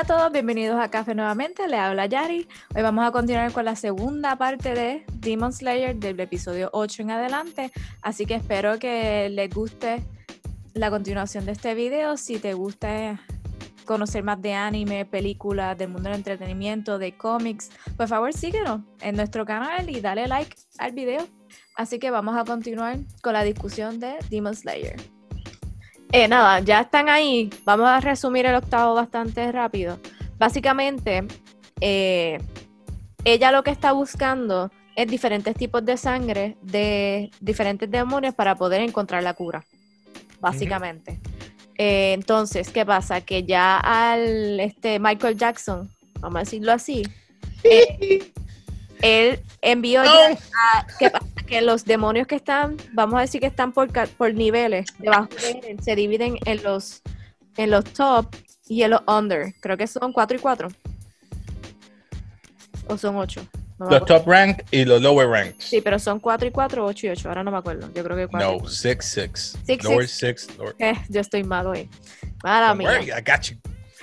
Hola a todos, bienvenidos a Café nuevamente, le habla Yari. Hoy vamos a continuar con la segunda parte de Demon Slayer del episodio 8 en adelante, así que espero que les guste la continuación de este video. Si te gusta conocer más de anime, películas, del mundo del entretenimiento, de cómics, por favor síguenos en nuestro canal y dale like al video. Así que vamos a continuar con la discusión de Demon Slayer. Eh, nada, ya están ahí. Vamos a resumir el octavo bastante rápido. Básicamente, eh, ella lo que está buscando es diferentes tipos de sangre de diferentes demonios para poder encontrar la cura. Básicamente. Eh, entonces, ¿qué pasa? Que ya al este Michael Jackson, vamos a decirlo así, él envió ya a, ¿qué pasa? que los demonios que están, vamos a decir que están por, por niveles, debajo de él, se dividen en los, en los top y en los under. Creo que son 4 y 4. O son 8. los top rank y los lower rank. Sí, pero son 4 y 4, 8 y 8. Ahora no me acuerdo. Yo creo que 4. No, 6, 6. Lower 6. Eh, yo estoy mal hoy. Mala mía. I got you.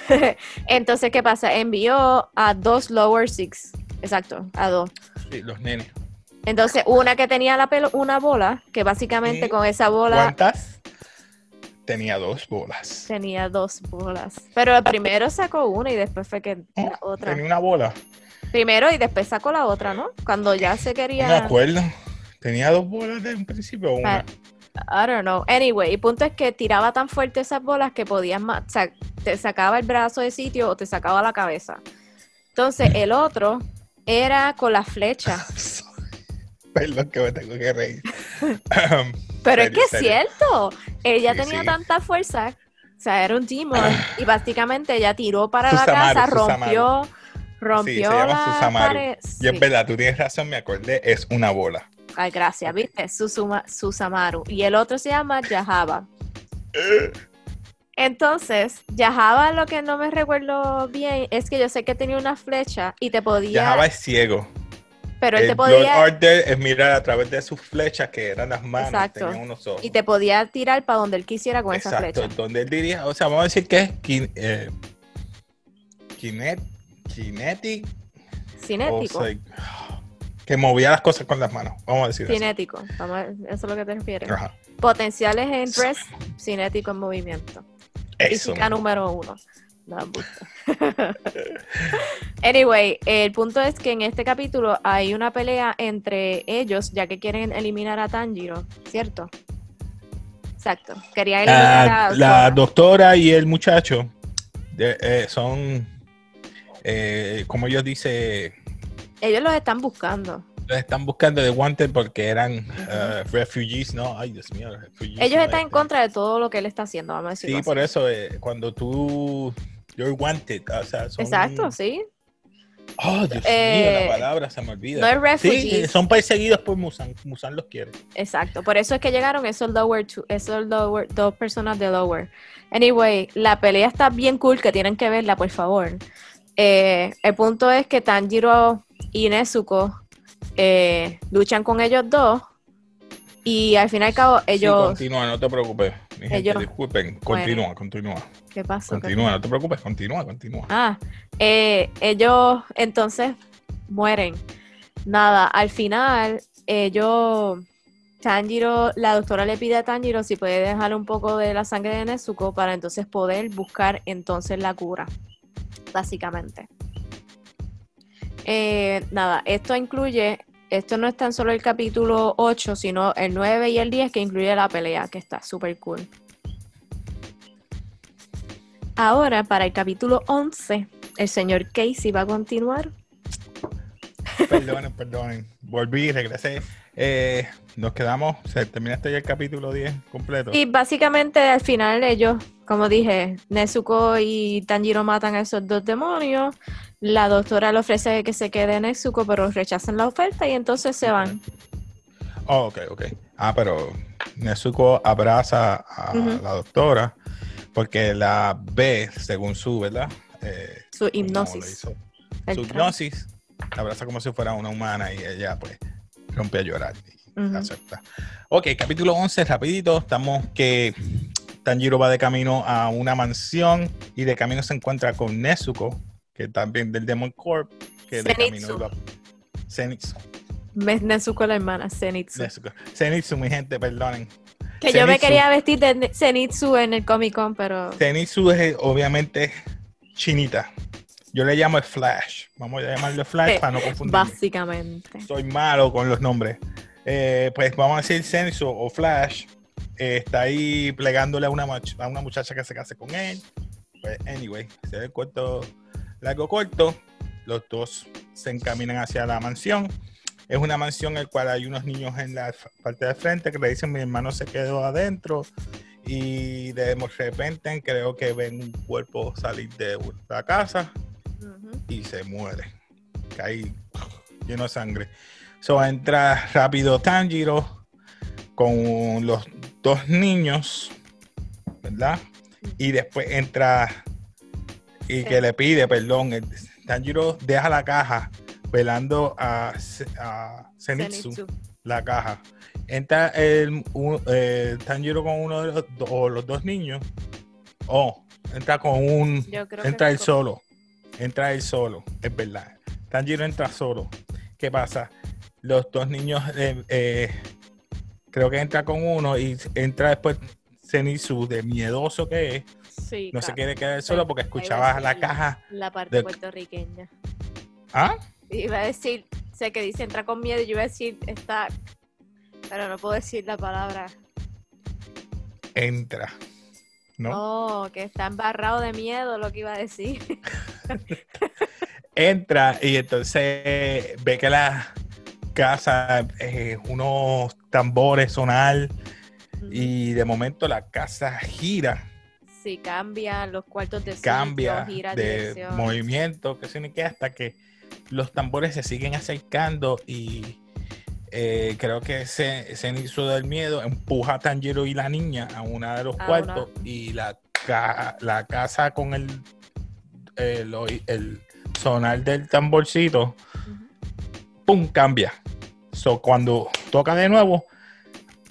Entonces, ¿qué pasa? Envió a dos lower 6. Exacto, a dos. Sí, los nenes. Entonces, una que tenía la pelo, una bola, que básicamente con esa bola. ¿Cuántas? Tenía dos bolas. Tenía dos bolas. Pero primero sacó una y después fue que la otra. Tenía una bola. Primero y después sacó la otra, ¿no? Cuando ya se quería. No me acuerdo. Tenía dos bolas de un principio o una. I don't know. Anyway, el punto es que tiraba tan fuerte esas bolas que podías o sea, te sacaba el brazo de sitio o te sacaba la cabeza. Entonces, el otro era con la flecha. lo que me tengo que reír. Pero es que es cierto, ella tenía tanta fuerza, o sea, era un demon, y básicamente ella tiró para la casa, rompió, rompió la pared. Y es verdad, tú tienes razón, me acordé, es una bola. Ay, gracias, viste, Susuma, Susamaru. Y el otro se llama Yahaba. Entonces, Yahaba, lo que no me recuerdo bien es que yo sé que tenía una flecha y te podía. Yahaba es ciego. Pero él te podía. es mirar a través de sus flechas, que eran las manos, Exacto. unos ojos. Y te podía tirar para donde él quisiera con esa flecha. Exacto, donde él diría, o sea, vamos a decir que es eh, kinet, kinetic. Cinético. Que movía las cosas con las manos, vamos a decir Cinético, vamos eso es lo que te refieres. Potenciales en press, cinético en movimiento. Eso. Física número uno. anyway, el punto es que en este capítulo hay una pelea entre ellos, ya que quieren eliminar a Tanjiro, ¿cierto? Exacto. Quería eliminar a. La doctora y el muchacho eh, son. Eh, como ellos dicen. Ellos los están buscando. Los están buscando de Wanted porque eran uh, refugees, ¿no? Ay, Dios mío, Ellos están en contra de todo lo que él está haciendo, vamos a decir. Sí, por eso, eh, cuando tú You're wanted. O sea, son... Exacto, sí. Oh, Dios mío, la eh, palabra se me olvida. No es refugees. Sí, son perseguidos por Musan. Musan los quiere. Exacto. Por eso es que llegaron esos lower, two, esos lower, dos personas de lower. Anyway, la pelea está bien cool, que tienen que verla, por favor. Eh, el punto es que Tanjiro y Nezuko eh, luchan con ellos dos. Y al fin y al cabo, ellos. Sí, continúa, no te preocupes. Mi gente, disculpen. Continúa, continúa. ¿Qué pasa? Continúa, no te preocupes, continúa, continúa. Ah, eh, ellos entonces mueren. Nada, al final, ellos. Tanjiro, la doctora le pide a Tanjiro si puede dejar un poco de la sangre de Nezuko para entonces poder buscar entonces la cura, básicamente. Eh, nada, esto incluye, esto no es tan solo el capítulo 8, sino el 9 y el 10 que incluye la pelea, que está súper cool. Ahora, para el capítulo 11, el señor Casey va a continuar. Perdonen, perdonen. Volví, regresé. Eh, nos quedamos, se terminaste ya el capítulo 10 completo. Y básicamente al final ellos, como dije, Nezuko y Tanjiro matan a esos dos demonios. La doctora le ofrece que se quede Nezuko, pero rechazan la oferta y entonces se van. Oh, ok, ok. Ah, pero Nezuko abraza a la doctora porque la ve según su, ¿verdad? Eh, su hipnosis. Su hipnosis, la abraza como si fuera una humana y ella pues rompe a llorar y acepta. Ok, capítulo 11, rapidito, estamos que Tanjiro va de camino a una mansión y de camino se encuentra con Nezuko, que también del Demon Corp, que de camino iba. Zenitsu. Nezuko la hermana, Zenitsu. Nezuko. Zenitsu, mi gente, perdonen. Que yo me quería vestir de Zenitsu en el Comic Con, pero. Zenitsu es obviamente chinita. Yo le llamo el Flash. Vamos a llamarle Flash para no confundir. Básicamente. Soy malo con los nombres. Eh, pues vamos a decir Zenitsu o Flash eh, está ahí plegándole a una, a una muchacha que se case con él. Pues, anyway, se ve el corto, largo corto. Los dos se encaminan hacia la mansión. Es una mansión en la cual hay unos niños en la parte de frente que le dicen mi hermano se quedó adentro y de repente creo que ven un cuerpo salir de la casa y se muere. Cae lleno de sangre. So entra rápido Tanjiro con los dos niños, ¿verdad? Y después entra y que le pide, perdón, Tanjiro deja la caja velando a, a Zenitsu, la caja. Entra el, eh, Tanjiro con uno de los, o los dos niños. Oh, entra con un. entra él solo. Entra él solo, es verdad. Tanjiro entra solo. ¿Qué pasa? Los dos niños eh, eh creo que entra con uno y entra después Zenitsu de miedoso que es. no se quiere quedar solo porque escuchaba la caja. La parte puertorriqueña. ¿Ah? Iba a decir, sé que dice entra con miedo y yo iba a decir está, pero no puedo decir la palabra. Entra. ¿No? Oh, que está embarrado de miedo, lo que iba a decir. entra y entonces ve que la casa, eh, unos tambores sonar y de momento la casa gira. Sí, cambia los cuartos de cambia de movimiento, que que hasta que los tambores se siguen acercando y eh, creo que ese, ese inicio del miedo empuja a Tanjiro y la niña a una de los cuartos y la, la casa con el, el, el sonar del tamborcito, ¡pum! cambia. So, cuando toca de nuevo,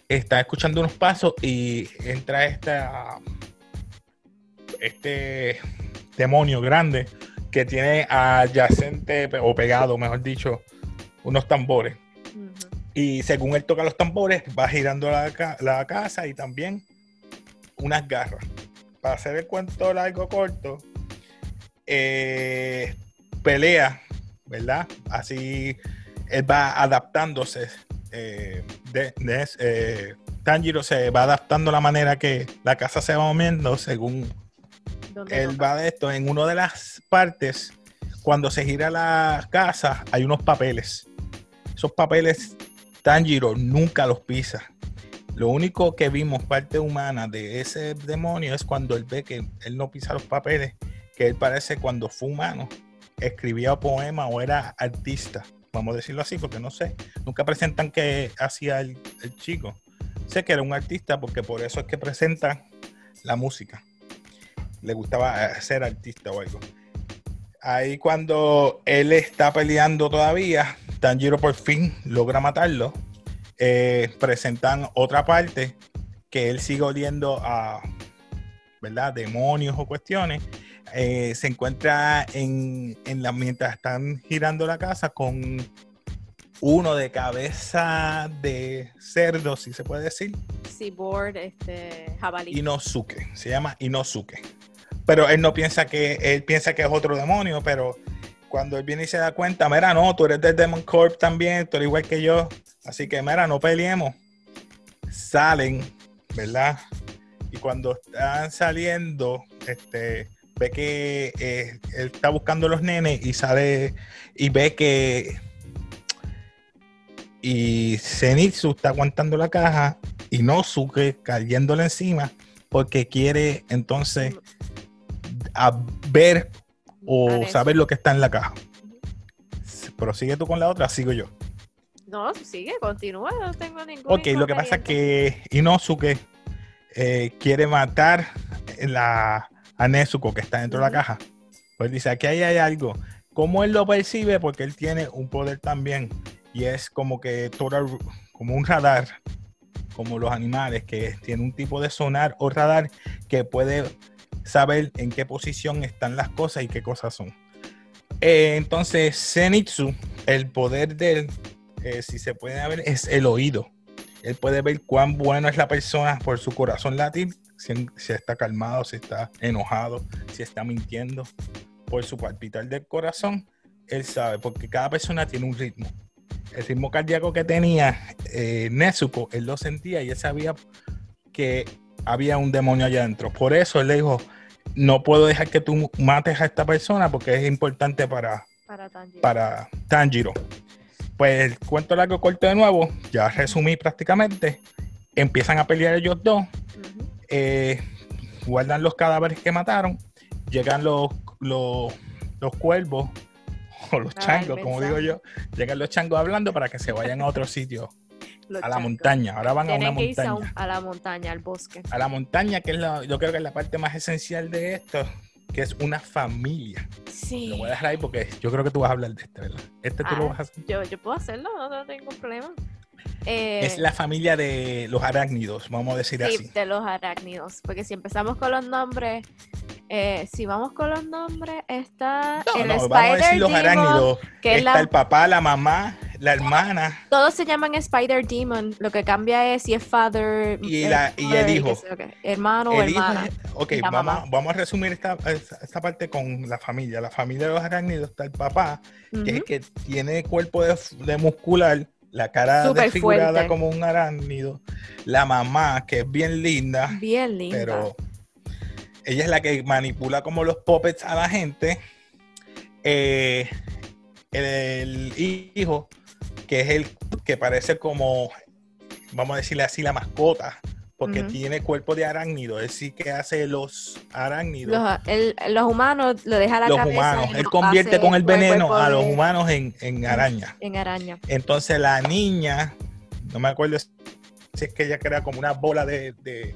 está escuchando unos pasos y entra esta, este demonio grande que tiene adyacente o pegado, mejor dicho, unos tambores. Y según él toca los tambores, va girando la, casa y también unas garras. Para hacer el cuento largo corto, eh, pelea, ¿verdad? Así él va adaptándose. Eh, de, eh, Tanjiro se va adaptando la manera que la casa se va moviendo según él va de esto. En una de las partes, cuando se gira la casa, hay unos papeles. Esos papeles, Tanjiro nunca los pisa. Lo único que vimos parte humana de ese demonio es cuando él ve que él no pisa los papeles, que él parece cuando fue humano, escribía poema o era artista vamos a decirlo así, porque no sé, nunca presentan que hacía el, chico. Sé que era un artista porque por eso es que presenta la música. Le gustaba eh, ser artista o algo. Ahí cuando él está peleando todavía, Tanjiro por fin logra matarlo. Eh, presentan otra parte que él sigue oliendo a, ¿verdad? Demonios o cuestiones eh, se encuentra en, la, mientras están girando la casa con uno de cabeza de cerdo, si se puede decir. Seaboard, este, jabalí. Inosuke, se llama Inosuke. Pero él no piensa que, él piensa que es otro demonio, pero cuando él viene y se da cuenta, mira, no, tú eres del Demon Corp también, tú eres igual que yo, así que mira, no peleemos. Salen, ¿verdad? Y cuando están saliendo, este, ve que eh, él está buscando a los nenes y sale y ve que y Zenitsu está aguantando la caja y Nosuke cayéndole encima porque quiere entonces ver o saber lo que está en la caja. Prosigue tú con la otra, sigo yo. No, sigue, continúa, no tengo ningún. Ok, lo que pasa es que Inosuke eh, quiere matar la, a Nezuko que está dentro de la caja. Pues dice, aquí hay algo. ¿Cómo él lo percibe? Porque él tiene un poder también. Y es como que todo, como un radar. como los animales, que tiene un tipo de sonar o radar que puede saber en qué posición están las cosas y qué cosas son. Eh, entonces, Zenitsu, el poder de él, eh, si se puede ver, es el oído. Él puede ver cuán bueno es la persona por su corazón latir, si, si está calmado, si está enojado, si está mintiendo, por su palpitar del corazón. Él sabe, porque cada persona tiene un ritmo el ritmo cardíaco que tenía eh, Nezuko, él lo sentía y él sabía que había un demonio allá adentro. Por eso él le dijo, no puedo dejar que tú mates a esta persona porque es importante para, para Tanjiro. Pues el cuento largo corto de nuevo, ya resumí prácticamente. Empiezan a pelear ellos dos. Eh, guardan los cadáveres que mataron. Llegan los, los, los cuervos o los changos, como digo yo, llegan los changos hablando para que se vayan a otro sitio, a la montaña. Ahora van a una montaña. A, la montaña, al bosque. A la montaña, que es la, yo creo que es la parte más esencial de esto, que es una familia. Sí. Lo voy a dejar ahí porque yo creo que tú vas a hablar de este, ¿verdad? Este tú lo Ah, vas a hacer. Yo, yo puedo hacerlo, no tengo problema. Eh, Es la familia de los arácnidos, vamos a decir sí, así. de los arácnidos. Porque si empezamos con los nombres, eh, si vamos con los nombres, está No, el no, Spider vamos a decir los Demon, arácnidos. que es Está la- el papá, la mamá, la hermana. Todos se llaman Spider Demon. Lo que cambia es si es father Y eh, la- y el mother, hijo. sé hermano El hijo hermana. es- ok, la vamos, mamá. vamos a resumir esta, esta parte con la familia. La familia de los arácnidos está el papá, que es el que tiene cuerpo de, de muscular, la cara desfigurada fuerte. como un arácnido. La mamá, que es bien linda, Bien linda. pero ella es la que manipula como los puppets a la gente. Eh, el hijo, que es el que parece como, vamos a decirle así, la mascota, porque tiene cuerpo de arácnido. Él sí que hace los arácnidos. los, el- los humanos lo deja a la los cabeza humanos. Él convierte con el veneno a los de- humanos en, en araña. En araña. Entonces la niña, no me acuerdo si es que ella crea como una bola de, de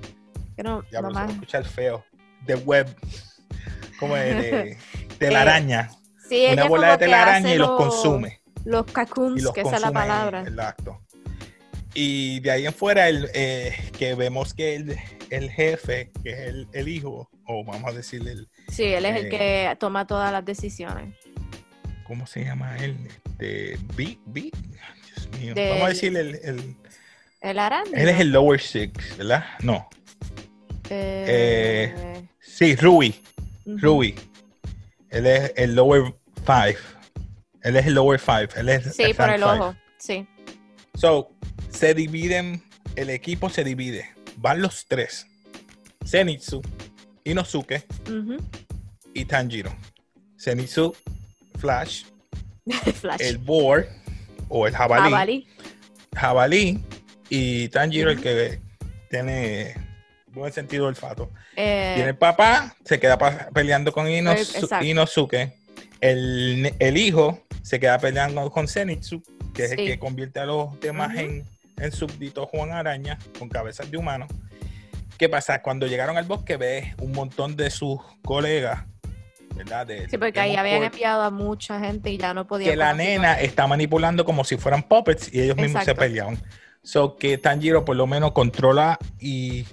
no, ya no escuchar feo, de web, como de, de, de la Eh, araña, Sí, una bola de telaraña y los los- consume. Los los que esa es la palabra. en el acto. Y de ahí en fuera, el, eh, que vemos que el, el jefe, que es el, el hijo, o vamos a decirle, el, Sí, él es el eh, que toma todas las decisiones. ¿cómo se llama él? Este, Big, Big, Dios mío. Del- Vamos a decirle, el, el- El él es el lower six, ¿verdad? No. Eh, Sí, Rui. Rui. Él es el lower five. Él es el lower five. Él es Sí, por el five. ojo. Sí. So, se dividen, el equipo se divide. Van los tres. Zenitsu, Inosuke y Tanjiro. Zenitsu, Flash, Flash. el boar o el jabalí, Jabalí. jabalí y Tanjiro el que tiene buen sentido del olfato. Eh, Y el papá se queda peleando con exacto. Inosuke. El, el hijo se queda peleando con Zenitsu, que es el que convierte a los demás en, en súbditos Juan Araña con cabezas de humano. ¿Qué pasa? Cuando llegaron al bosque, ves un montón de sus colegas, ¿verdad? De- sí, porque ahí habían enviado a mucha gente y ya no podían. que la nena está manipulando como si fueran puppets y ellos mismos se peleaban. So que Tanjiro por lo menos controla y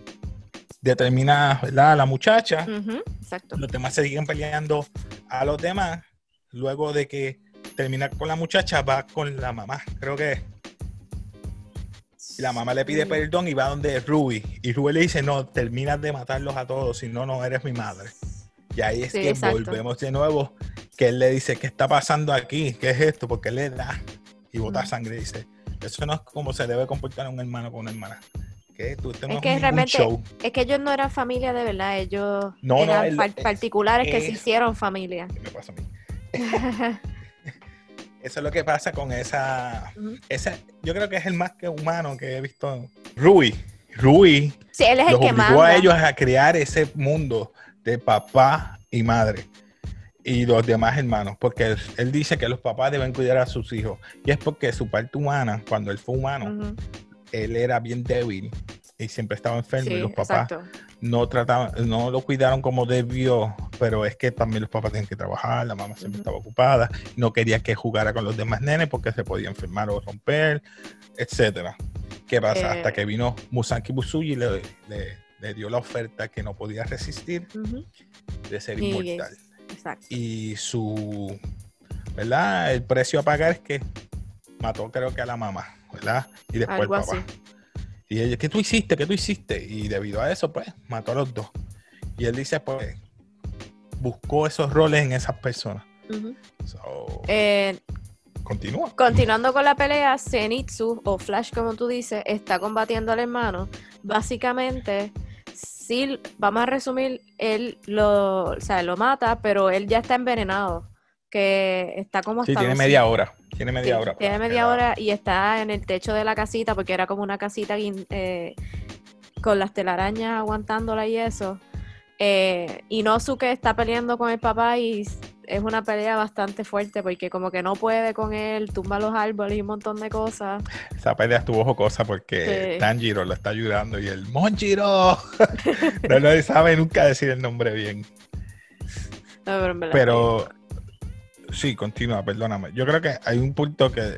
determina ¿verdad? a la muchacha. Exacto. Los demás se siguen peleando a los demás. Luego de que termina con la muchacha, va con la mamá. Creo que la mamá le pide perdón y va donde Ruby. Y Ruby le dice, no, terminas de matarlos a todos, si no, no eres mi madre. Y ahí es Sí, que exacto. volvemos de nuevo, que él le dice, ¿qué está pasando aquí? ¿Qué es esto? Porque él le da y bota sangre. Dice, eso no es como se debe comportar un hermano con una hermana. ¿Qué? Tú, esto no Es que realmente show. Es que ellos no eran familia de verdad, ellos No, no, eran es- particulares que se hicieron familia. ¿Qué me pasa a mí? Eso es lo que pasa con esa, esa. Yo creo que es el más que humano que he visto. Rui. Rui sí, él es el que obligó manda. a ellos a crear ese mundo de papá y madre y los demás hermanos, porque él, él dice que los papás deben cuidar a sus hijos. Y es porque su parte humana, cuando él fue humano, él era bien débil y siempre estaba enfermo y los papás exacto. no trataban, no lo cuidaron como debió, pero es que también los papás tienen que trabajar, la mamá siempre estaba ocupada, no quería que jugara con los demás nenes porque se podía enfermar o romper, etcétera. ¿Qué pasa? Eh. Hasta que vino Musanki Busuyi y le, le- le dio la oferta que no podía resistir de ser Y- inmortal. Exacto. Y su, ¿verdad? El precio a pagar es que mató creo que a la mamá, ¿verdad? Y después Algo al papá. así. Y ella, ¿qué tú hiciste? ¿Qué tú hiciste? Y debido a eso, pues, mató a los dos. Y él dice, pues, buscó esos roles en esas personas. So, Eh, continúa. Continuando con la pelea, Zenitsu, o Flash como tú dices, está combatiendo al hermano. Básicamente, sí, vamos a resumir, él lo, o sea, lo mata, pero él ya está envenenado. Que está como Sí, tiene media hora. Tiene media Sí, hora. Tiene media hora y está en el techo de la casita, porque era como una casita eh, con las telarañas aguantándola y eso. Eh, Inosuke está peleando con el papá y es una pelea bastante fuerte porque como que no puede con él, tumba los árboles y un montón de cosas. Esa pelea estuvo jocosa porque Sí. Tanjiro lo está ayudando y el ¡Monjiro! no, no sabe nunca decir el nombre bien. No, pero Pero sí, continúa, perdóname. Yo creo que hay un punto que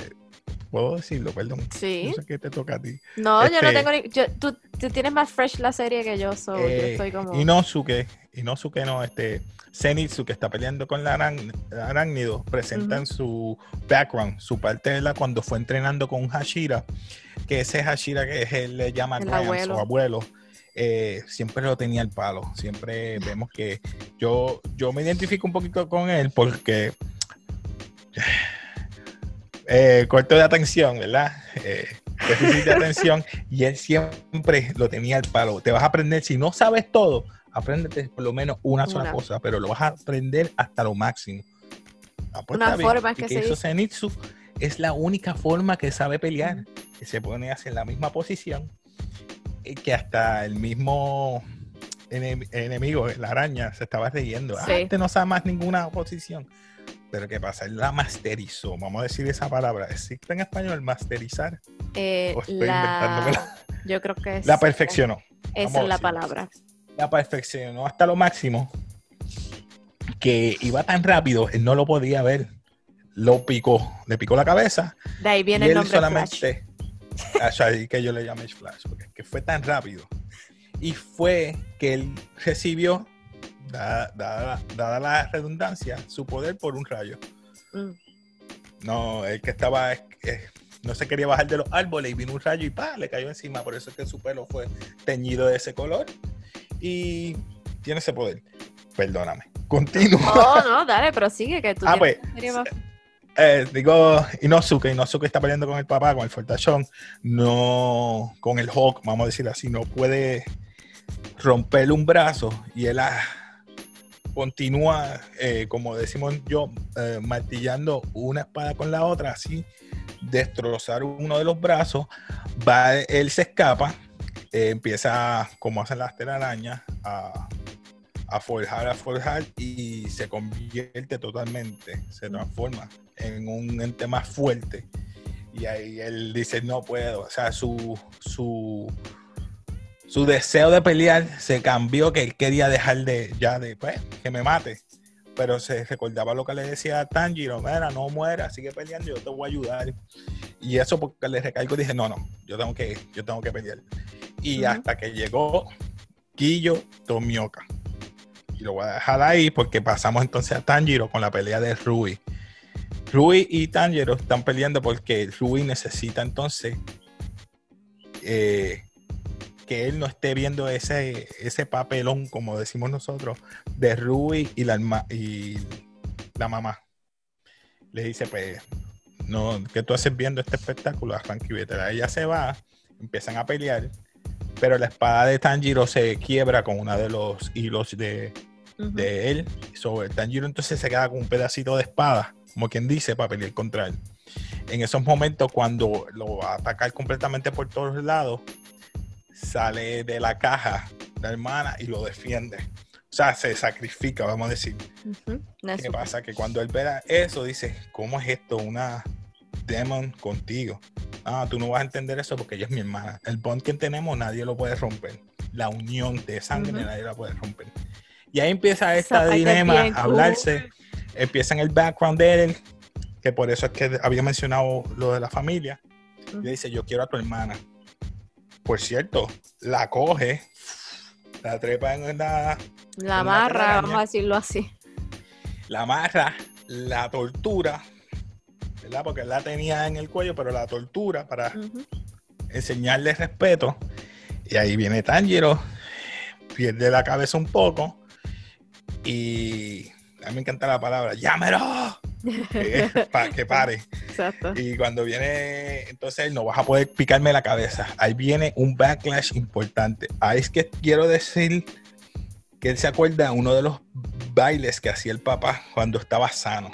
puedo decirlo, perdón. Sí. No sé qué te toca a ti. No, yo no Este- tengo ni... yo- tú, tú tienes más fresh la serie que yo, so yo Eh, estoy como... Inosuke, Inosuke no, este Zenitsu que está peleando con la arán- arácnido, presentan su background, su parte de la cuando fue entrenando con Hashira, que ese Hashira que es él le llama Grams abuelo. o abuelo, eh, siempre lo tenía al palo. Siempre vemos que yo, yo me identifico un poquito con él porque eh, corto de atención, ¿verdad? Eh, déficit de atención y él siempre lo tenía al palo. Te vas a aprender, si no sabes todo, apréndete por lo menos una sola Una. cosa, pero lo vas a aprender hasta lo máximo. Ah, pues Una forma que que se hizo. Zenitsu es la única forma que sabe pelear, que se pone así en la misma posición, y que hasta el mismo enem- enemigo, la araña, se estaba riendo. Ah, Sí. este no sabe más ninguna posición. Pero ¿qué pasa? Él la masterizó, vamos a decir esa palabra. ¿Existe en español masterizar? Eh, O estoy la... inventándomela. Yo creo que es... La perfeccionó. Esa es la palabra. La perfeccionó hasta lo máximo que iba tan rápido, él no lo podía ver. Lo picó, le picó la cabeza De ahí viene y el él nombre Flash. solamente. Ah, ahí que yo le llamé Flash, porque es que fue tan rápido. Y fue que él recibió, dada, dada- dada la redundancia, su poder por un rayo. Mm. No, el que estaba, eh, no se quería bajar de los árboles y vino un rayo y pa, le cayó encima. Por eso es que su pelo fue teñido de ese color y tiene ese poder. Perdóname. Continúa. Oh, no, dale, pero sigue que tú Ah, pues, más- Eh, digo, Inosuke, Inosuke está peleando con el papá, con el fortachón, no con el Hulk, vamos a decir así, no puede romperle un brazo y él ah, continúa, eh, como decimos yo, eh, martillando una espada con la otra, así destrozar uno de los brazos, va, él se escapa, eh, empieza, como hacen las telarañas, a, a forjar, a forjar y se convierte totalmente, se transforma en un ente más fuerte. Y ahí él dice, no puedo, o sea, su, su, su deseo de pelear se cambió, que él quería dejar de, ya de, pues, que me mate. Pero se recordaba lo que le decía a Tanjiro, mira, no muera, sigue peleando, yo te voy a ayudar. Y eso porque le recargo, dije, no, no, yo tengo que, yo tengo que pelear. Y hasta que llegó Kiyo Tomioka. Y lo voy a dejar ahí porque pasamos entonces a Tanjiro con la pelea de Rui. Rui y Tanjiro están peleando porque Rui necesita entonces eh, que él no esté viendo ese, ese papelón, como decimos nosotros, de Rui y la, y la mamá. Le dice, pues, no, ¿qué tú haces viendo este espectáculo? Arranca y vete. Ella se va, empiezan a pelear, pero la espada de Tanjiro se quiebra con uno de los hilos de, de él. Sobre Tanjiro entonces se queda con un pedacito de espada, como quien dice, para pelear contra él. En esos momentos, cuando lo va a atacar completamente por todos lados, sale de la caja la hermana y lo defiende. O sea, se sacrifica, vamos a decir. ¿Qué pasa? Que cuando él ve eso, dice, ¿cómo es esto? Una demon contigo. Ah, tú no vas a entender eso porque ella es mi hermana. El bond que tenemos nadie lo puede romper. La unión de sangre nadie la puede romper. Y ahí empieza esta dilema a cool. hablarse. Empieza en el background de él, que por eso es que había mencionado lo de la familia. Y le dice, yo quiero a tu hermana. Por cierto, la coge, la trepa en la, La amarra, vamos a decirlo así. la amarra, la tortura, ¿verdad? Porque él la tenía en el cuello, pero la tortura para enseñarle respeto. Y ahí viene Tanjiro, pierde la cabeza un poco y a mí me encanta la palabra, llámelo, que, pa- que pare. Exacto. Y cuando viene, entonces no vas a poder picarme la cabeza. Ahí viene un backlash importante. Ahí es que quiero decir que él se acuerda de uno de los bailes que hacía el papá cuando estaba sano.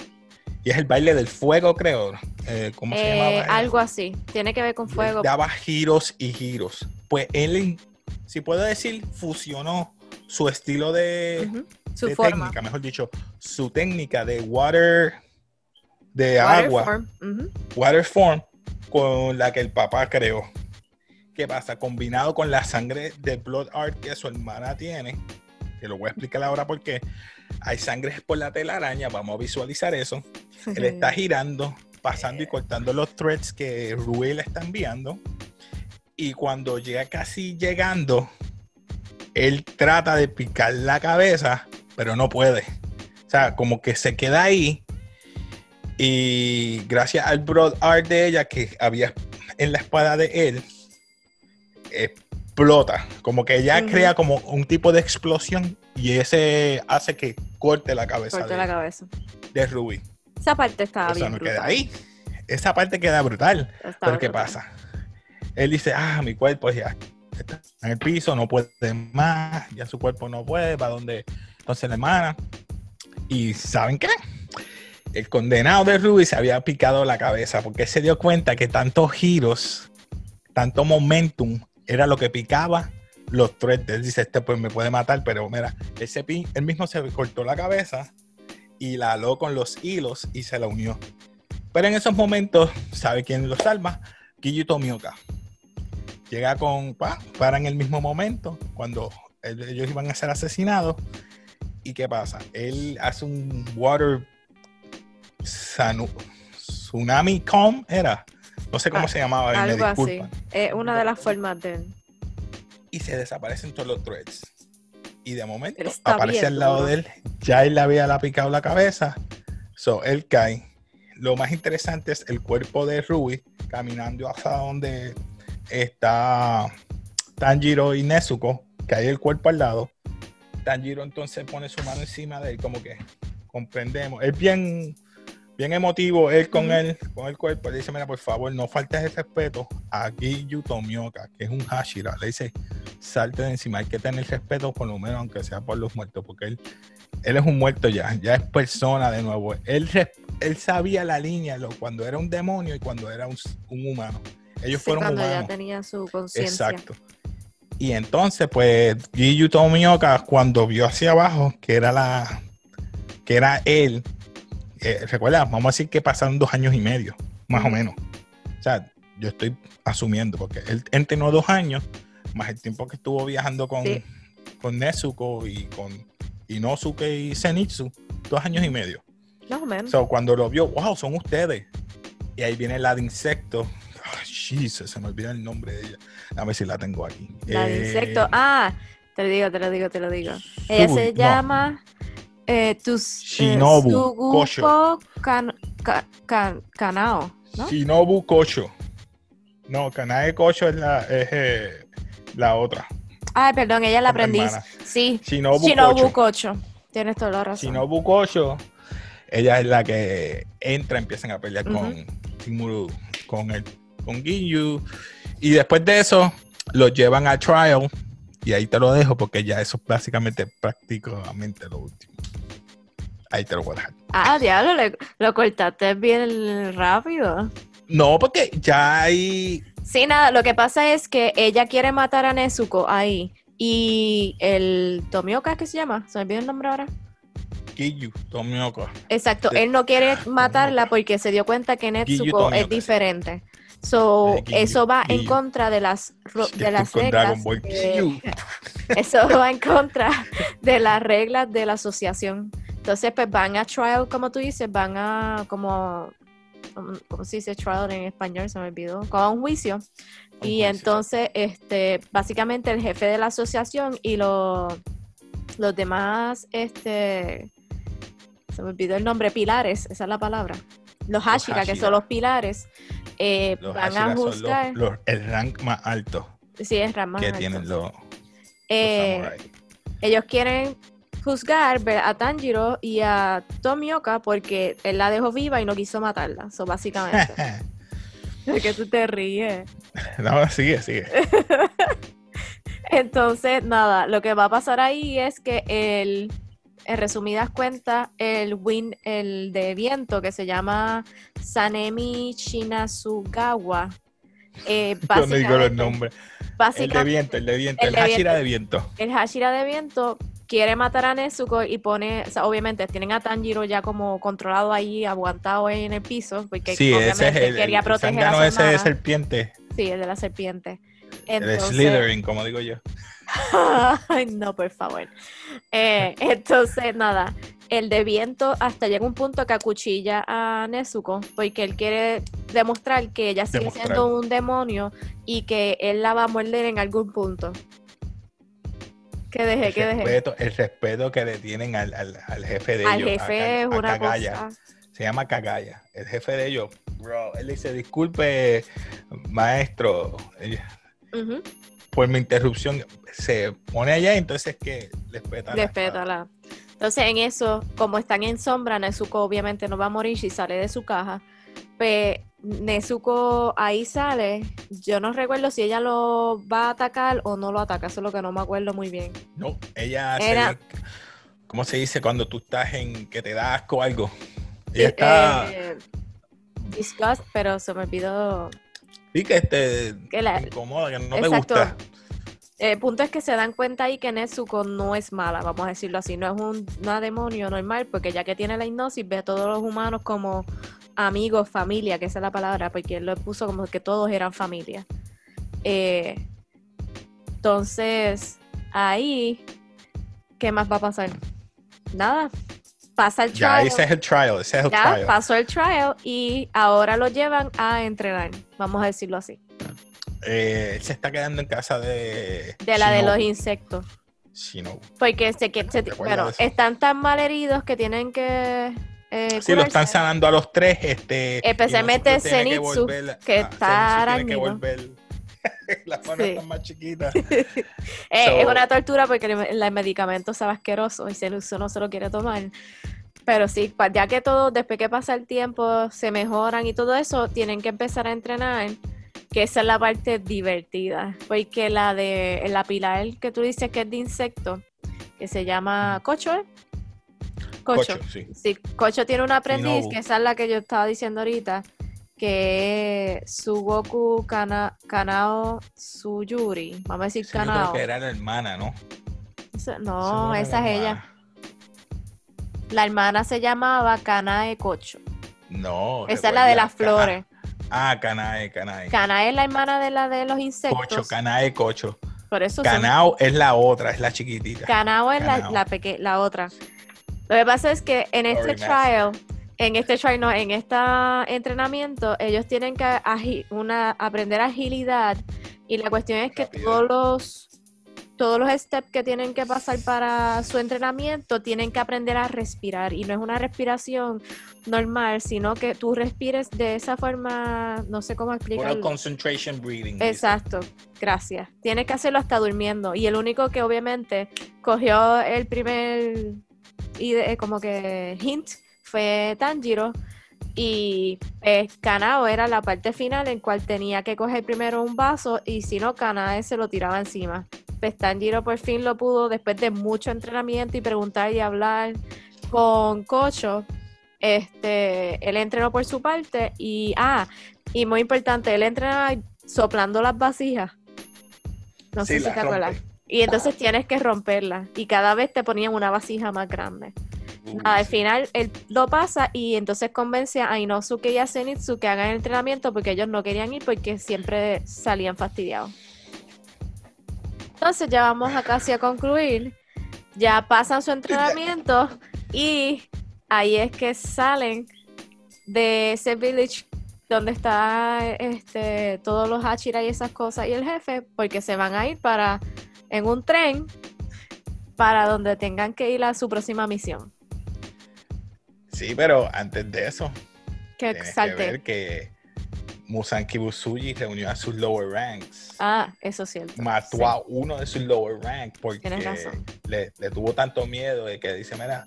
Y es el baile del fuego, creo. Eh, ¿Cómo se Eh, llamaba? algo así. Tiene que ver con fuego. Daba giros y giros. Pues él, si puedo decir, fusionó su estilo de. Su de técnica, mejor dicho, su técnica de water, de agua, Waterform. Con la que el papá creó. ¿Qué pasa? Combinado con la sangre de blood art que su hermana tiene, que lo voy a explicar ahora porque hay sangre por la telaraña, vamos a visualizar eso. Él está girando, pasando y cortando los threads que Rui le está enviando. Y cuando llega casi llegando, él trata de picar la cabeza, pero no puede. O sea, como que se queda ahí. Y gracias al broad art de ella que había en la espada de él, explota. Como que ella crea como un tipo de explosión y ese hace que corte la cabeza Corté de, la cabeza. de Ruby. Esa parte estaba Eso bien. no queda ahí. Esa parte queda brutal. Estaba Pero ¿qué pasa? Él dice, ah, mi cuerpo ya está en el piso, no puede más, ya su cuerpo no puede, va donde entonces la hermana. Y ¿saben qué? El condenado de Ruby se había picado la cabeza porque se dio cuenta que tantos giros, tanto momentum, era lo que picaba los threads. Él dice, este pues me puede matar, pero mira, él, se pi- él mismo se cortó la cabeza y la aló con los hilos y se la unió. Pero en esos momentos, ¿sabe quién lo salva? Kiyu Tomioka. Llega con, pa, para en el mismo momento, cuando el- ellos iban a ser asesinados. ¿Y qué pasa? Él hace un water sanu- tsunami calm, era. No sé cómo Ah, se llamaba, Algo así. Es una de las formas de. Y se desaparecen todos los threads. Y de momento Él aparece bien al lado duro. de él. Ya él le había la picado la cabeza. So, él cae. Lo más interesante es el cuerpo de Ruby caminando hacia donde está Tanjiro y Nezuko, que hay el cuerpo al lado. Tanjiro entonces pone su mano encima de él, como que comprendemos. Es bien, bien emotivo él con él, con el cuerpo. Le dice, mira, por favor, no faltes el respeto a Giyu Tomioka, que es un Hashira. Le dice, salte de encima, hay que tener respeto por lo menos, aunque sea por los muertos, porque él, él es un muerto ya, ya es persona de nuevo. Él, él sabía la línea lo, cuando era un demonio y cuando era un, un humano. Ellos Sí, fueron cuando humanos. ya tenía su conciencia. Exacto. Y entonces, pues, Giyu Tomioka, cuando vio hacia abajo, que era la, que era él, eh, recuerda, vamos a decir que pasaron dos años y medio, más o menos. O sea, yo estoy asumiendo, porque él entrenó dos años, más el tiempo que estuvo viajando con, Sí. con Nezuko y con Inosuke y Zenitsu, dos años y medio. Más o menos. So, cuando lo vio, wow, son ustedes. Y ahí viene la de insecto. Ay, Jesus, se me olvida el nombre de ella. A ver si la tengo aquí. La de Eh, insecto. Ah, te lo digo, te lo digo, te lo digo. Ella se no. Eh, tus, Shinobu Suguko Kosho. Kan- Ka- Kan- Kanao, ¿no? Shinobu Kocho. No, Kanae Kocho es la, es, eh, la otra. Ay, perdón, ella es la aprendiz. hermana. Sí, Shinobu, Shinobu Kocho. Kocho. Tienes toda la razón. Shinobu Kocho. Ella es la que entra, empiezan a pelear con Timuru, con el, con Ginyu. Y después de eso, los llevan a trial. Y ahí te lo dejo porque ya eso es básicamente prácticamente lo último. Ahí te lo voy a dejar. Ah, diablo, le- lo cortaste bien rápido. No, porque ya hay. Sí, nada, lo que pasa es que ella quiere matar a Nezuko ahí. Y el Tomioka, ¿qué se llama? ¿Se me olvidó el nombre ahora? Giyu, Tomioka. Exacto, De- él no quiere matarla porque se dio cuenta que Netsuko Tomioka, es diferente. So, eso va en contra de las, de las con reglas. De- eso va en contra de las reglas de la asociación. Entonces, pues van a trial, como tú dices, van a como ¿cómo se dice trial en español? Se me olvidó, a un juicio. Un y juicio. entonces, este, básicamente el jefe de la asociación y los los demás, este, se me olvidó el nombre, pilares, esa es la palabra. Los Hashira, que Hashira. son los pilares, eh, Los van a son los- el rank más alto sí, es Rama que alto. tienen los, Eh, ellos quieren juzgar a Tanjiro y a Tomioka porque él la dejó viva y no quiso matarla. Eso básicamente. es que tú te ríes. no, sigue, sigue. Entonces, nada, lo que va a pasar ahí es que el, en resumidas cuentas, el win, el de viento que se llama Sanemi Shinasugawa. Eh, Yo no digo los nombres. El de viento, el de viento, el el, de Hashira viento. de viento. el Hashira de viento quiere matar a Nezuko y pone, o sea, obviamente tienen a Tanjiro ya como controlado ahí, aguantado ahí en el piso, porque Sí, ese obviamente es el, quería el proteger a su ese de serpiente. Sí, el de la serpiente. El Slytherin, como digo yo. Ay, no, por favor. Eh, entonces, nada, el de viento hasta llega un punto que acuchilla a Nezuko porque él quiere demostrar que ella sigue Demostrar. siendo un demonio y que él la va a morder en algún punto. Que dejé, El que dejé. el respeto que le tienen al, al- al jefe de Al ellos. jefe a- es a una cosa. Se llama Kagaya. El jefe de ellos, bro, él dice, disculpe, maestro, eh, por mi interrupción. Se pone allá, entonces que respeta. la- Respétala. Entonces, en eso, como están en sombra, Nezuko obviamente no va a morir si sale de su caja. Pues Nezuko ahí sale. Yo no recuerdo si ella lo va a atacar o no lo ataca. Eso es lo que no me acuerdo muy bien. No, ella Era- se, ¿Cómo se dice cuando tú estás en que te da asco o algo? Ella está. Eh, disgust, pero se me olvidó. Sí, que este, que la- te incomoda, que no Exacto. te gusta. El punto es que se dan cuenta ahí que Nezuko no es mala, vamos a decirlo así. No es un, una demonio normal, porque ya que tiene la hipnosis, ve a todos los humanos como amigos, familia, que esa es la palabra, porque él lo puso como que todos eran familia. Eh, entonces, ahí, ¿qué más va a pasar? Nada. Pasa el Ya, trial. ese es el trial, ese es el ya trial. pasó el trial y ahora lo llevan a entrenar, vamos a decirlo así. Eh, él se está quedando en casa de. De la de los insectos. Shinobu. Porque se, que, se- ¿Te acuerdas bueno, están tan mal heridos que tienen que eh, Sí, lo están sanando a los tres. Este, Especialmente Zenitsu, volver- que ah, está Zenitsu tiene que volver. Las manos Sí. están más chiquitas. Eh, So- es una tortura porque el, el medicamento sabe asqueroso y se, uno no se lo quiere tomar. Pero sí, ya que todo, después que pasa el tiempo, se mejoran y todo eso, tienen que empezar a entrenar, que esa es la parte divertida. Porque la de la pilar que tú dices que es de insecto, que se llama cocho, ¿eh? Cocho. Cocho, sí. Sí, Cocho tiene un aprendiz, que esa es la que yo estaba diciendo ahorita, que es Sugoku Kana, Kanao Tsuyuri. Vamos a decir Sí, yo creo Kanao. que era la hermana, ¿no? No, esa es ella. hermana. La hermana se llamaba Kanae Cocho. No. Esa es la de las flores. Ah, Kanae, Kanae. Kanae es la hermana de la de los insectos. Cocho, Kanae, Cocho. Por eso son- Kanao es la otra, es la chiquitita. Kanao es la, Kanao. la, peque- la otra. Lo que pasa es que en este Sorry, trial, en este no, en este entrenamiento, ellos tienen que agi- una, aprender agilidad y la cuestión es que todos los todos los steps que tienen que pasar para su entrenamiento tienen que aprender a respirar y no es una respiración normal, sino que tú respires de esa forma, no sé cómo explicarlo. concentration breathing. Exacto, gracias. Tienes que hacerlo hasta durmiendo. Y el único que obviamente cogió el primer como que hint fue Tanjiro. Y eh, Kanao era la parte final en cual tenía que coger primero un vaso y si no, Kanae se lo tiraba encima. Pues Tanjiro por fin lo pudo después de mucho entrenamiento y preguntar y hablar con Cocho. Este, él entrenó por su parte y, ah, y muy importante, él entrenaba soplando las vasijas. No Sí, sé si te acuerdas. Y entonces tienes que romperlas y cada vez te ponían una vasija más grande. Nada, al final él lo pasa y entonces convence a Inosuke y a Zenitsu que hagan el entrenamiento porque ellos no querían ir porque siempre salían fastidiados. Entonces ya vamos a casi a concluir. Ya pasan su entrenamiento y ahí es que salen de ese village donde está este todos los Hachira y esas cosas y el jefe, porque se van a ir para en un tren para donde tengan que ir a su próxima misión. Sí, pero antes de eso, Que tienes que ver que Musan Kibusuji reunió a sus lower ranks. Ah, eso es cierto. mató Sí. a uno de sus lower rank porque le, le tuvo tanto miedo de que dice, mira,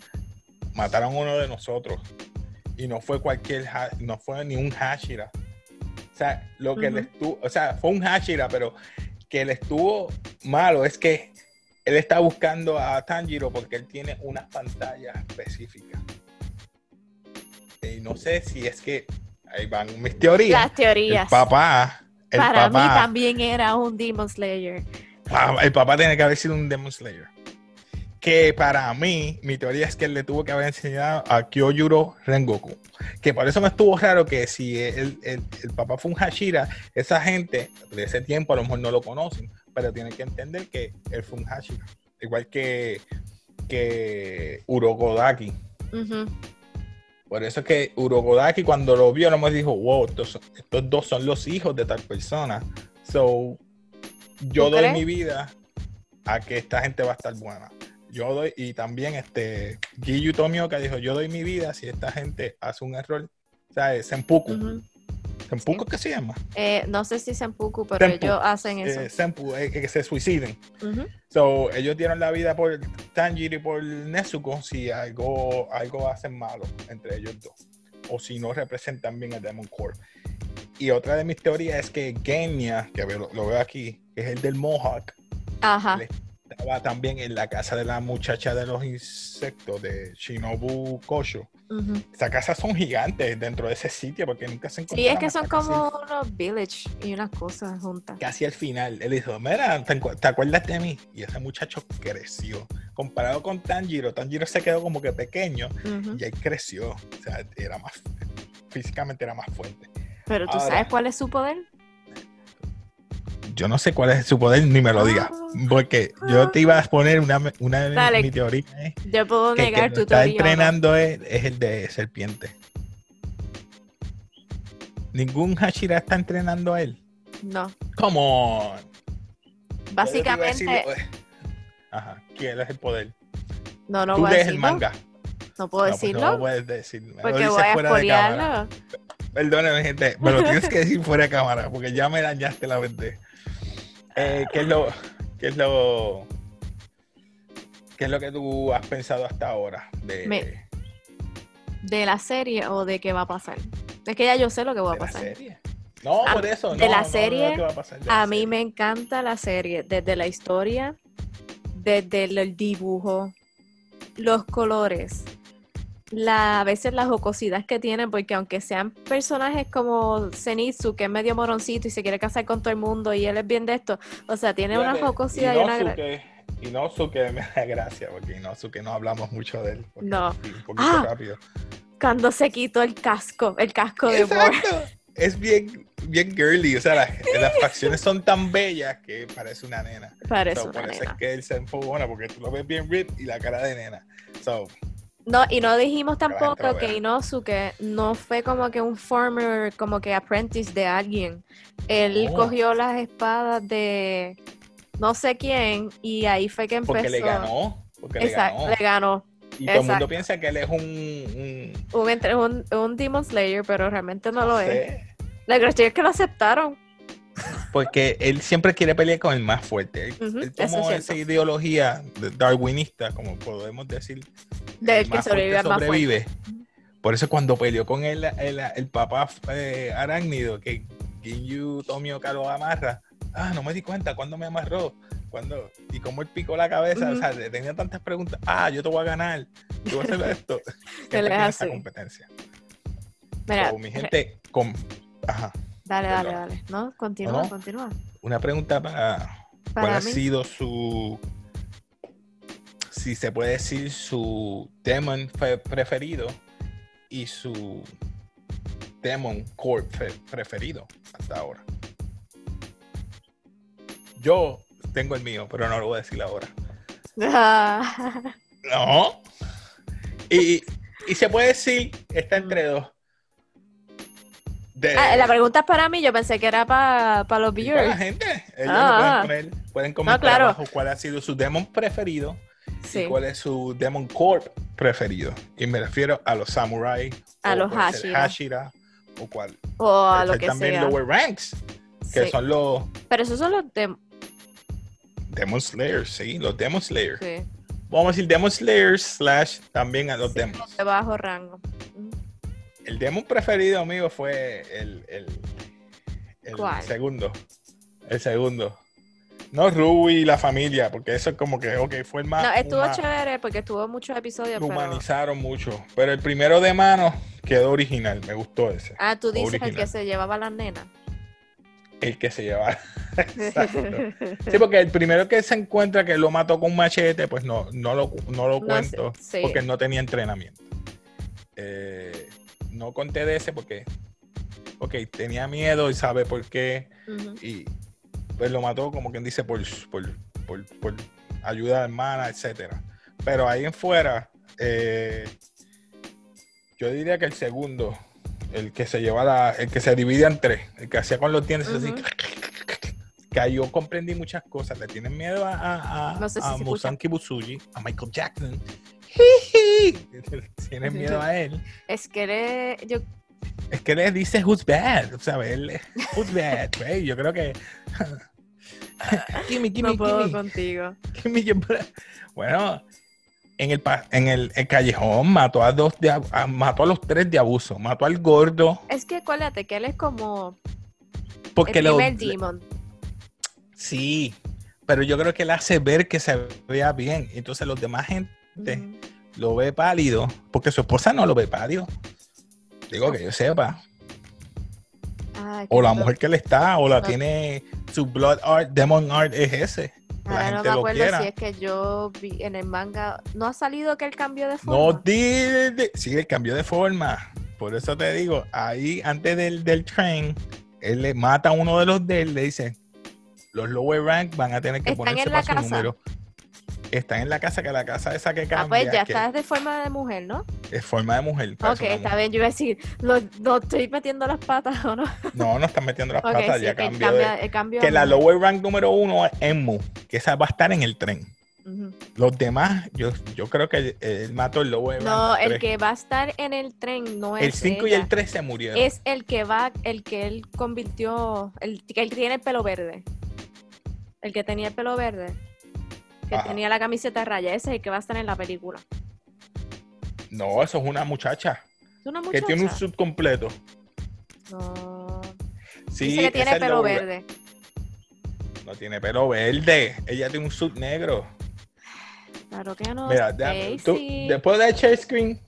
mataron a uno de nosotros. Y no fue cualquier, no fue ni un Hashira. O sea, lo que le estuvo, o sea, fue un Hashira, pero que le estuvo malo es que él está buscando a Tanjiro porque él tiene unas pantallas específicas. Y no sé si es que, ahí van mis teorías. Las teorías. El papá, el Para mí también era un Demon Slayer. Ah, el papá tiene que haber sido un Demon Slayer. Que para mí, mi teoría es que él le tuvo que haber enseñado a Kyojuro Rengoku. Que por eso me estuvo raro que si el, el- el papá fue un Hashira, esa gente de ese tiempo a lo mejor no lo conocen, pero tienen que entender que él fue un Hashira. Igual que, que Urokodaki. Ujú. Por eso es que Urokodaki cuando lo vio, no me dijo, wow, estos, dos son los hijos de tal persona. So, yo ¿Tú doy crees? mi vida a que esta gente va a estar buena. Yo doy, y también este Giyu Tomioka dijo, yo doy mi vida si esta gente hace un error. O sea, Senpuku. Ujú. ¿Senpuku qué se llama? Eh, no sé si Senpuku, pero Senpu. ellos hacen eso. Eh, Senpu, eh, que se suiciden. Ujú. So, ellos dieron la vida por Tanjiro y por Nezuko si algo, algo hacen malo entre ellos dos. O si no representan bien el Demon Core. Y otra de mis teorías es que Genya, que lo, veo aquí, que es el del Mohawk, Ajá. Le- estaba también en la casa de la muchacha de los insectos de Shinobu Kosho. Ujú. Esas casas son gigantes dentro de ese sitio porque nunca se Sí, encontraron. es que son casi- como unos village y unas cosas juntas. casi al final, él dijo, mira, ¿te, acuerdas de mí? Y ese muchacho creció. Comparado con Tanjiro, Tanjiro se quedó como que pequeño y él creció. O sea, era más, físicamente era más fuerte. Pero tú Ahora- sabes cuál es su poder. Yo no sé cuál es su poder, ni me lo digas. Porque yo te iba a poner una, una de Dale. mi teoría. ¿eh? Yo puedo Que el que negar lo tu está teoría. ¿o no? entrenando es, es el de serpiente. Ningún Hashira está entrenando a él. No. Come on. Básicamente, a decir, eh, Ajá, ¿quién es el poder? no, no Tú voy a lees el decirlo. manga. No puedo No, pues decirlo. no lo puedes decir. Me lo porque dices voy a fuera de cámara. spoilearlo. Perdóname, gente, me lo tienes que decir fuera de cámara porque ya me dañaste la mente. Eh, ¿qué, es lo, ¿Qué es lo qué es lo que tú has pensado hasta ahora de, Me- ¿De la serie o de qué va a pasar? Es que ya yo sé lo que va a de la pasar. serie? No, Ah, por eso. de no, la no, no, serie, ¿qué va a pasar de la A mí me encanta la serie, desde la historia, desde el dibujo, los colores, la, a veces la jocosidad que tienen, porque aunque sean personajes como Zenitsu, que es medio moroncito y se quiere casar con todo el mundo y él es bien de esto, o sea, tiene una jocosidad y una... gra- Inosuke, me da gracia porque Inosuke no hablamos mucho de él. No. sí, Un poquito Ah, rápido. Cuando se quitó el casco, el casco de. Exacto. Es bien, bien girly. O sea, las, las facciones son tan bellas que parece una nena. Parece So, una por eso nena. es que él se enfogona porque tú lo ves bien rip y la cara de nena. So, No, y no dijimos tampoco que. Inosuke no fue como que un farmer, como que apprentice de alguien. Él No. cogió las espadas de no sé quién y ahí fue que empezó. porque le ganó. Porque Exacto, le ganó. Y todo el mundo exacto. piensa que él es un. un Un, entre- un, un Demon Slayer, pero realmente no lo es. La cuestión es que lo aceptaron. Porque él siempre quiere pelear con el más fuerte. Él, Ujú, él es tomó cierto. esa ideología de- darwinista, como podemos decir. Del el que fuerte sobrevive al más sobrevive. Por eso cuando peleó con el, el, el papá eh, arácnido, que Ginyu Tomioka lo amarra, ah, no me di cuenta, ¿cuándo me amarró? ¿Cuándo? Y como él picó la cabeza, Ujú. o sea, tenía tantas preguntas, ah, yo te voy a ganar, yo voy a hacer esto. Él es tiene esa así. competencia. Mira, So, mi gente, con... Ajá. Dale, dale, dale. No, continúa, no? continúa. Una pregunta para, ¿Cuál ha sido su, si se puede decir, su demon fe- preferido y su demon core fe- preferido hasta ahora? Yo tengo el mío, pero no lo voy a decir ahora. No. Y, y se puede decir, está entre dos. De- Ah, la pregunta es para mí, yo pensé que era para los y para la viewers. gente. Ellos Ah, lo pueden poner, pueden comentar claro. abajo cuál ha sido su demon preferido Sí. y cuál es su demon corp preferido. Y me refiero a los samurai, A los Hashira. Hashira, o cuál. O a lo que también sea. lower ranks, que Sí. son los Pero esos son los de... demon slayers, sí, los demon slayers. sí, Vamos a decir demon slayers slash también a los Sí, demons. de bajo rango. El demon preferido mío fue el, el, el ¿Cuál? segundo. El segundo. No Ruby y la familia, porque eso es como que, ok, fue el más. No, estuvo chévere porque estuvo muchos episodios, pero... humanizaron mucho. Pero el primero de mano quedó original, me gustó ese. Ah, tú dices el que se llevaba las nenas. El que se llevaba. Exacto. Sí, porque el primero que se encuentra que lo mató con un machete, pues no, no lo, no lo No cuento, sí. porque no tenía entrenamiento. Eh, no conté de ese porque, ok, tenía miedo y sabe por qué, y pues lo mató como quien dice por, por, por, por ayuda hermana, etcétera. Pero ahí en fuera, eh, yo diría que el segundo, el que se lleva la, el que se divide en tres, el que hacía con los dientes así, Ujú. que yo comprendí muchas cosas. Le tienen miedo a, a, a, No sé si a Musanki a Michael Jackson. tienen miedo a él. Es que le- yo Es que le dice who's bad, ¿sabes? Él, Who's bad, güey. Yo creo que. gimme, gimme, no puedo gimme. contigo. bra- Bueno, en el, en el, el callejón mató a dos de, a- mató a los tres de abuso. Mató al gordo. Es que acuérdate que él es como Porque el lo, demon. Sí, pero yo creo que él hace ver que se vea bien. Entonces los demás gente. Lo ve pálido, porque su esposa no lo ve pálido. Digo que yo sepa. O la mujer que le está, o la No. tiene su blood art, demon art es ese. La Ahora no me lo acuerdo quiera. si es que yo vi en el manga. ¿No ha salido que él cambió de No forma? di- di- sí, él cambió de forma. Por eso te digo, ahí antes del, del train, él le mata a uno de los de él, le dice, los lower rank van a tener que ¿Están ponerse en la para su número. Están en la casa, que la casa esa que cambia, ah, pues ya que está de forma de mujer, ¿no? es forma de mujer. Ok, está bien. Yo iba a decir, ¿lo, lo estoy metiendo las patas o no? No, no están metiendo las patas, sí, ya que cambió cambia, de- el cambio Que la lower rank número uno es Enmu, que esa va a estar en el tren. Los demás, yo, yo creo que él mató el lower No, rank. el tres. que va a estar en el tren no es el 5 y el 3 se murieron. Es el que va, el que él convirtió, el que él tiene el pelo verde. El que tenía el pelo verde. Que Ajá. tenía la camiseta de raya. Ese es el que va a estar en la película. No, eso es una muchacha ¿Es una que muchacha? tiene un suit completo. No. Sí, Dice que tiene pelo verde. No tiene pelo verde. Ella tiene un suit negro. Claro que no. Mira, déjame- tú- Stacy. después de share screen.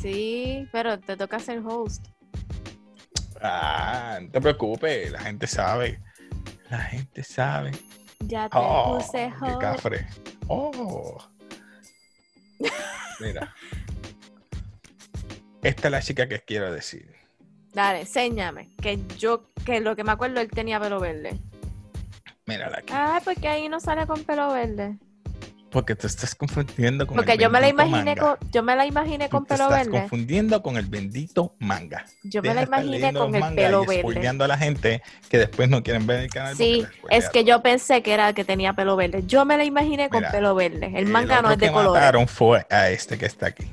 Sí, pero te toca ser host. Ah, no te preocupes, la gente sabe. La gente sabe. Ya te Oh, puse qué host. cafre. Oh. Mira. Esta es la chica que quiero decir. Dale, enséñame. Que yo, que lo que me acuerdo, él tenía pelo verde. Mírala aquí. Ah, porque ahí no sale con pelo verde. Porque te estás confundiendo con Porque el yo me la imaginé manga. con, yo me la imaginé con te pelo estás verde. confundiendo con el bendito manga. Yo me la imaginé con el pelo y verde. a la gente que después no quieren ver el canal. Sí, es que yo pensé que era que tenía pelo verde. Yo me la imaginé con Mira, pelo verde. El manga no es de que colores. mataron fue a este que está aquí.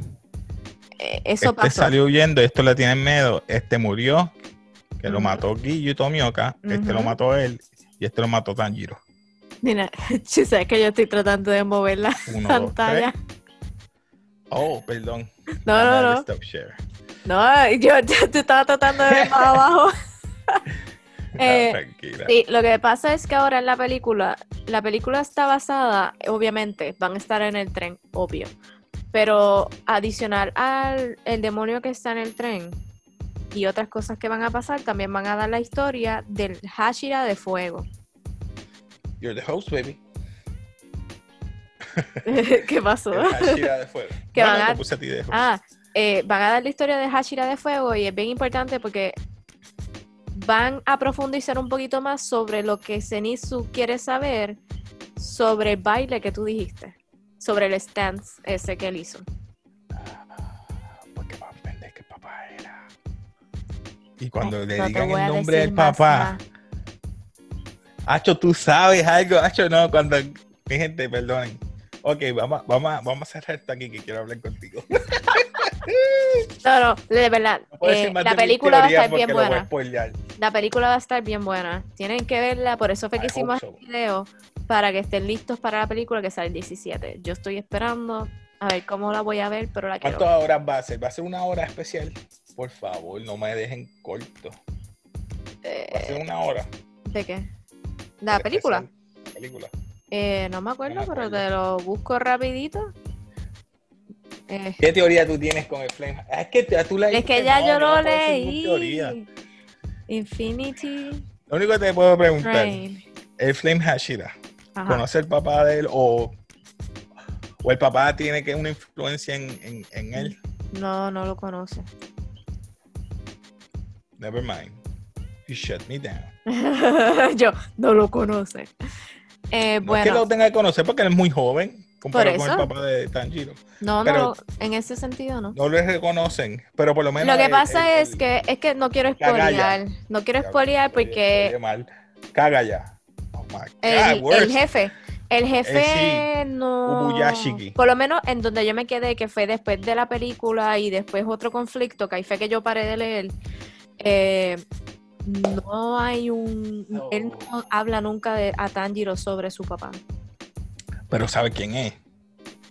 Eh, Eso este pasó. salió huyendo, esto le tiene miedo, este murió, que lo mató Guillo Tomioka, este lo mató él y este lo mató Tanjiro. Mira, si sabes que yo estoy tratando de mover la Uno, pantalla. Oh, perdón. No, no, no. stop share. No, yo, yo te estaba tratando de ver más abajo. Eh, Tranquila. Sí, lo que pasa es que ahora en la película, la película está basada, obviamente, van a estar en el tren, obvio. Pero adicional al el demonio que está en el tren y otras cosas que van a pasar, también van a dar la historia del Hashira de fuego. You're the host, baby. ¿Qué pasó? Hashira de fuego. Que No, van no, a- puse a ti de host. Ah, eh, van a dar la historia de Hashira de Fuego y es bien importante porque van a profundizar un poquito más sobre lo que Zenitsu quiere saber sobre el baile que tú dijiste, sobre el stance ese que él hizo. Ah, porque pendejo que papá era. Y cuando Ay, le no digan el nombre del papá. Hacho, tú sabes algo. Hacho, no, cuando. Mi gente, perdonen. Ok, vamos, vamos, vamos a cerrar esto aquí que quiero hablar contigo. No, no, de verdad. No eh, la película va a estar bien buena. La película va a estar bien buena. Tienen que verla, por eso fue que I hicimos el video para que estén listos para la película que sale el 17. Yo estoy esperando a ver cómo la voy a ver, pero la quiero. ¿Cuántas horas va a ser? ¿Va a ser una hora especial? Por favor, no me dejen corto. Va a ser Eh, una hora. ¿De qué? ¿La el película? especial. La película. Eh, no me acuerdo, No me pero te lo busco rapidito. Eh, ¿Qué teoría tú tienes con el Flame? Ah, Es que tú la es que ya no, yo lo no teoría. leí. Infinity Lo único que te puedo preguntar, Train. el Flame Hashira, Ajá. ¿conoce el papá de él o, o el papá tiene que una influencia en, en, en él? No, no lo conoce. Never mind. You shut me down. yo, no lo conoce. Eh, No es que lo tenga que conocer porque él es muy joven comparado con el papá de Tanjiro. no, no, pero- lo- en ese sentido no. No le reconocen, pero por lo menos. Lo que el- pasa el- es que es que no quiero spoilear. No quiero spoilear porque mal. Caga ya. Oh my God, el, el jefe, el jefe Eh, sí, no. Ubuyashiki. Por lo menos en donde yo me quedé, que fue después de la película y después otro conflicto, que ahí fue que yo paré de leer. eh, no hay un. No. Él no habla nunca de, a Tanjiro sobre su papá. Pero sabe quién es.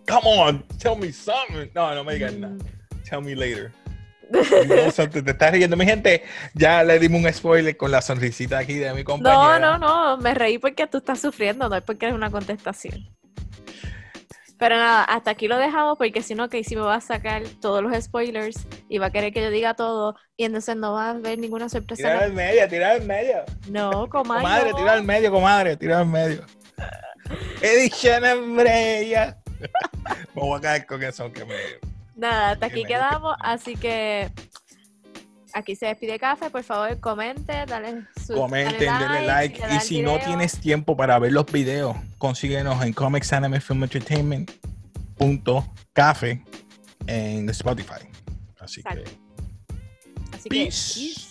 Come on, tell me something. No, no me digas Mm. nada. Tell me later. Something. Te estás riendo. Mi gente, ya le dimos un spoiler con la sonrisita aquí de mi No, compañera. no, no, me reí porque tú estás sufriendo, no es porque es una contestación. Pero nada, hasta aquí lo dejamos porque si no, Casey me va a sacar todos los spoilers y va a querer que yo diga todo y entonces no va a haber ninguna sorpresa. Tirar al medio, tirar al medio. No, comadre. Comadre, no. tira al medio, comadre, tira al medio. Edición Estrella. me voy a caer con eso que me. Nada, hasta aquí quedamos, así que aquí se despide Café, por favor, comente, dale su Comenten, dale denle le like. Y si no tienes tiempo para ver los videos, consíguenos en Comics Anime Film Entertainment punto cafe en Spotify. Así que. Así que peace.